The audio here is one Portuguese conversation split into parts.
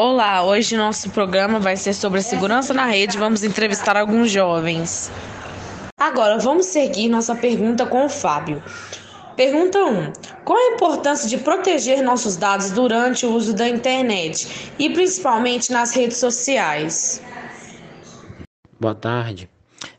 Olá, hoje nosso programa vai ser sobre a segurança na rede. Vamos entrevistar alguns jovens. Agora vamos seguir nossa pergunta com o Fábio. Pergunta 1. Qual a importância de proteger nossos dados durante o uso da internet e principalmente nas redes sociais? Boa tarde.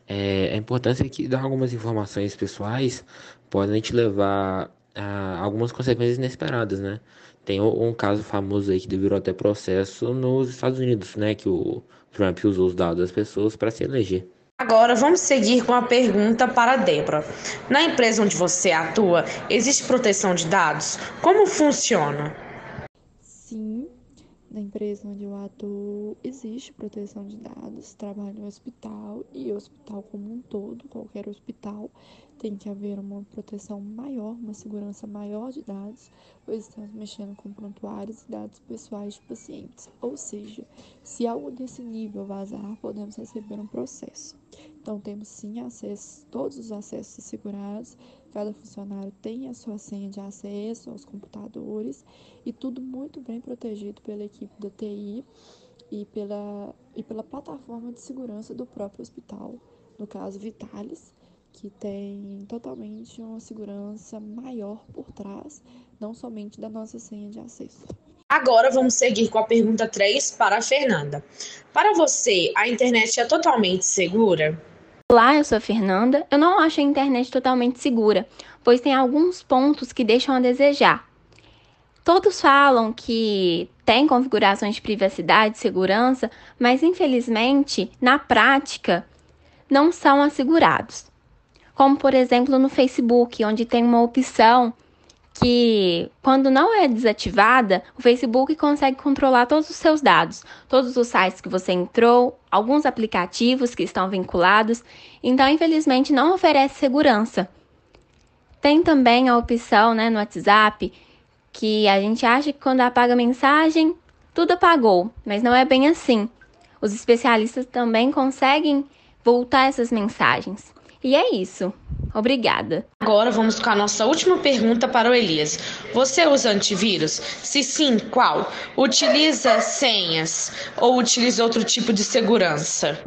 É, a importância é que dar algumas informações pessoais podem te levar a algumas consequências inesperadas, né? Tem um caso famoso aí que virou até processo nos Estados Unidos, né? Que o Trump usou os dados das pessoas para se eleger. Agora vamos seguir com a pergunta para a Débora. Na empresa onde você atua, existe proteção de dados? Como funciona? Na empresa onde eu atuo existe proteção de dados. Trabalho no hospital e hospital como um todo, qualquer hospital, tem que haver uma proteção maior, uma segurança maior de dados, pois estamos mexendo com prontuários e dados pessoais de pacientes. Ou seja, se algo desse nível vazar, podemos receber um processo. Então, temos sim acesso, todos os acessos assegurados, cada funcionário tem a sua senha de acesso aos computadores e tudo muito bem protegido pela equipe da TI e pela, e pela plataforma de segurança do próprio hospital, no caso Vitalis que tem totalmente uma segurança maior por trás, não somente da nossa senha de acesso. Agora vamos seguir com a pergunta 3 para a Fernanda. Para você, a internet é totalmente segura? Olá, eu sou a Fernanda. Eu não acho a internet totalmente segura, pois tem alguns pontos que deixam a desejar. Todos falam que tem configurações de privacidade e segurança, mas infelizmente, na prática, não são assegurados como por exemplo no Facebook, onde tem uma opção que, quando não é desativada, o Facebook consegue controlar todos os seus dados, todos os sites que você entrou, alguns aplicativos que estão vinculados, então, infelizmente, não oferece segurança. Tem também a opção né, no WhatsApp que a gente acha que quando apaga a mensagem, tudo apagou, mas não é bem assim. Os especialistas também conseguem voltar essas mensagens. E é isso. Obrigada. Agora vamos com a nossa última pergunta para o Elias. Você usa antivírus? Se sim, qual? Utiliza senhas ou utiliza outro tipo de segurança?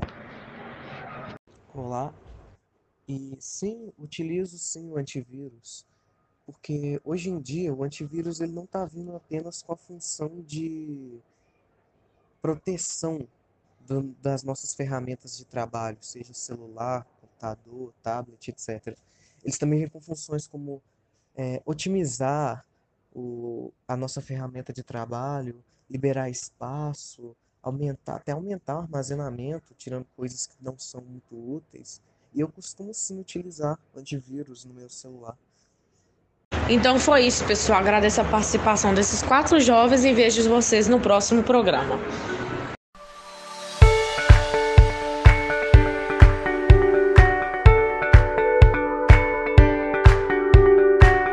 Olá. E sim, utilizo sim o antivírus, porque hoje em dia o antivírus ele não está vindo apenas com a função de proteção do, das nossas ferramentas de trabalho, seja celular, computador, tablet, etc. Eles também vêm com funções como é, otimizar o, a nossa ferramenta de trabalho, liberar espaço, aumentar, até aumentar o armazenamento, tirando coisas que não são muito úteis. E eu costumo sim utilizar antivírus no meu celular. Então foi isso, pessoal. Agradeço a participação desses quatro jovens e vejo vocês no próximo programa.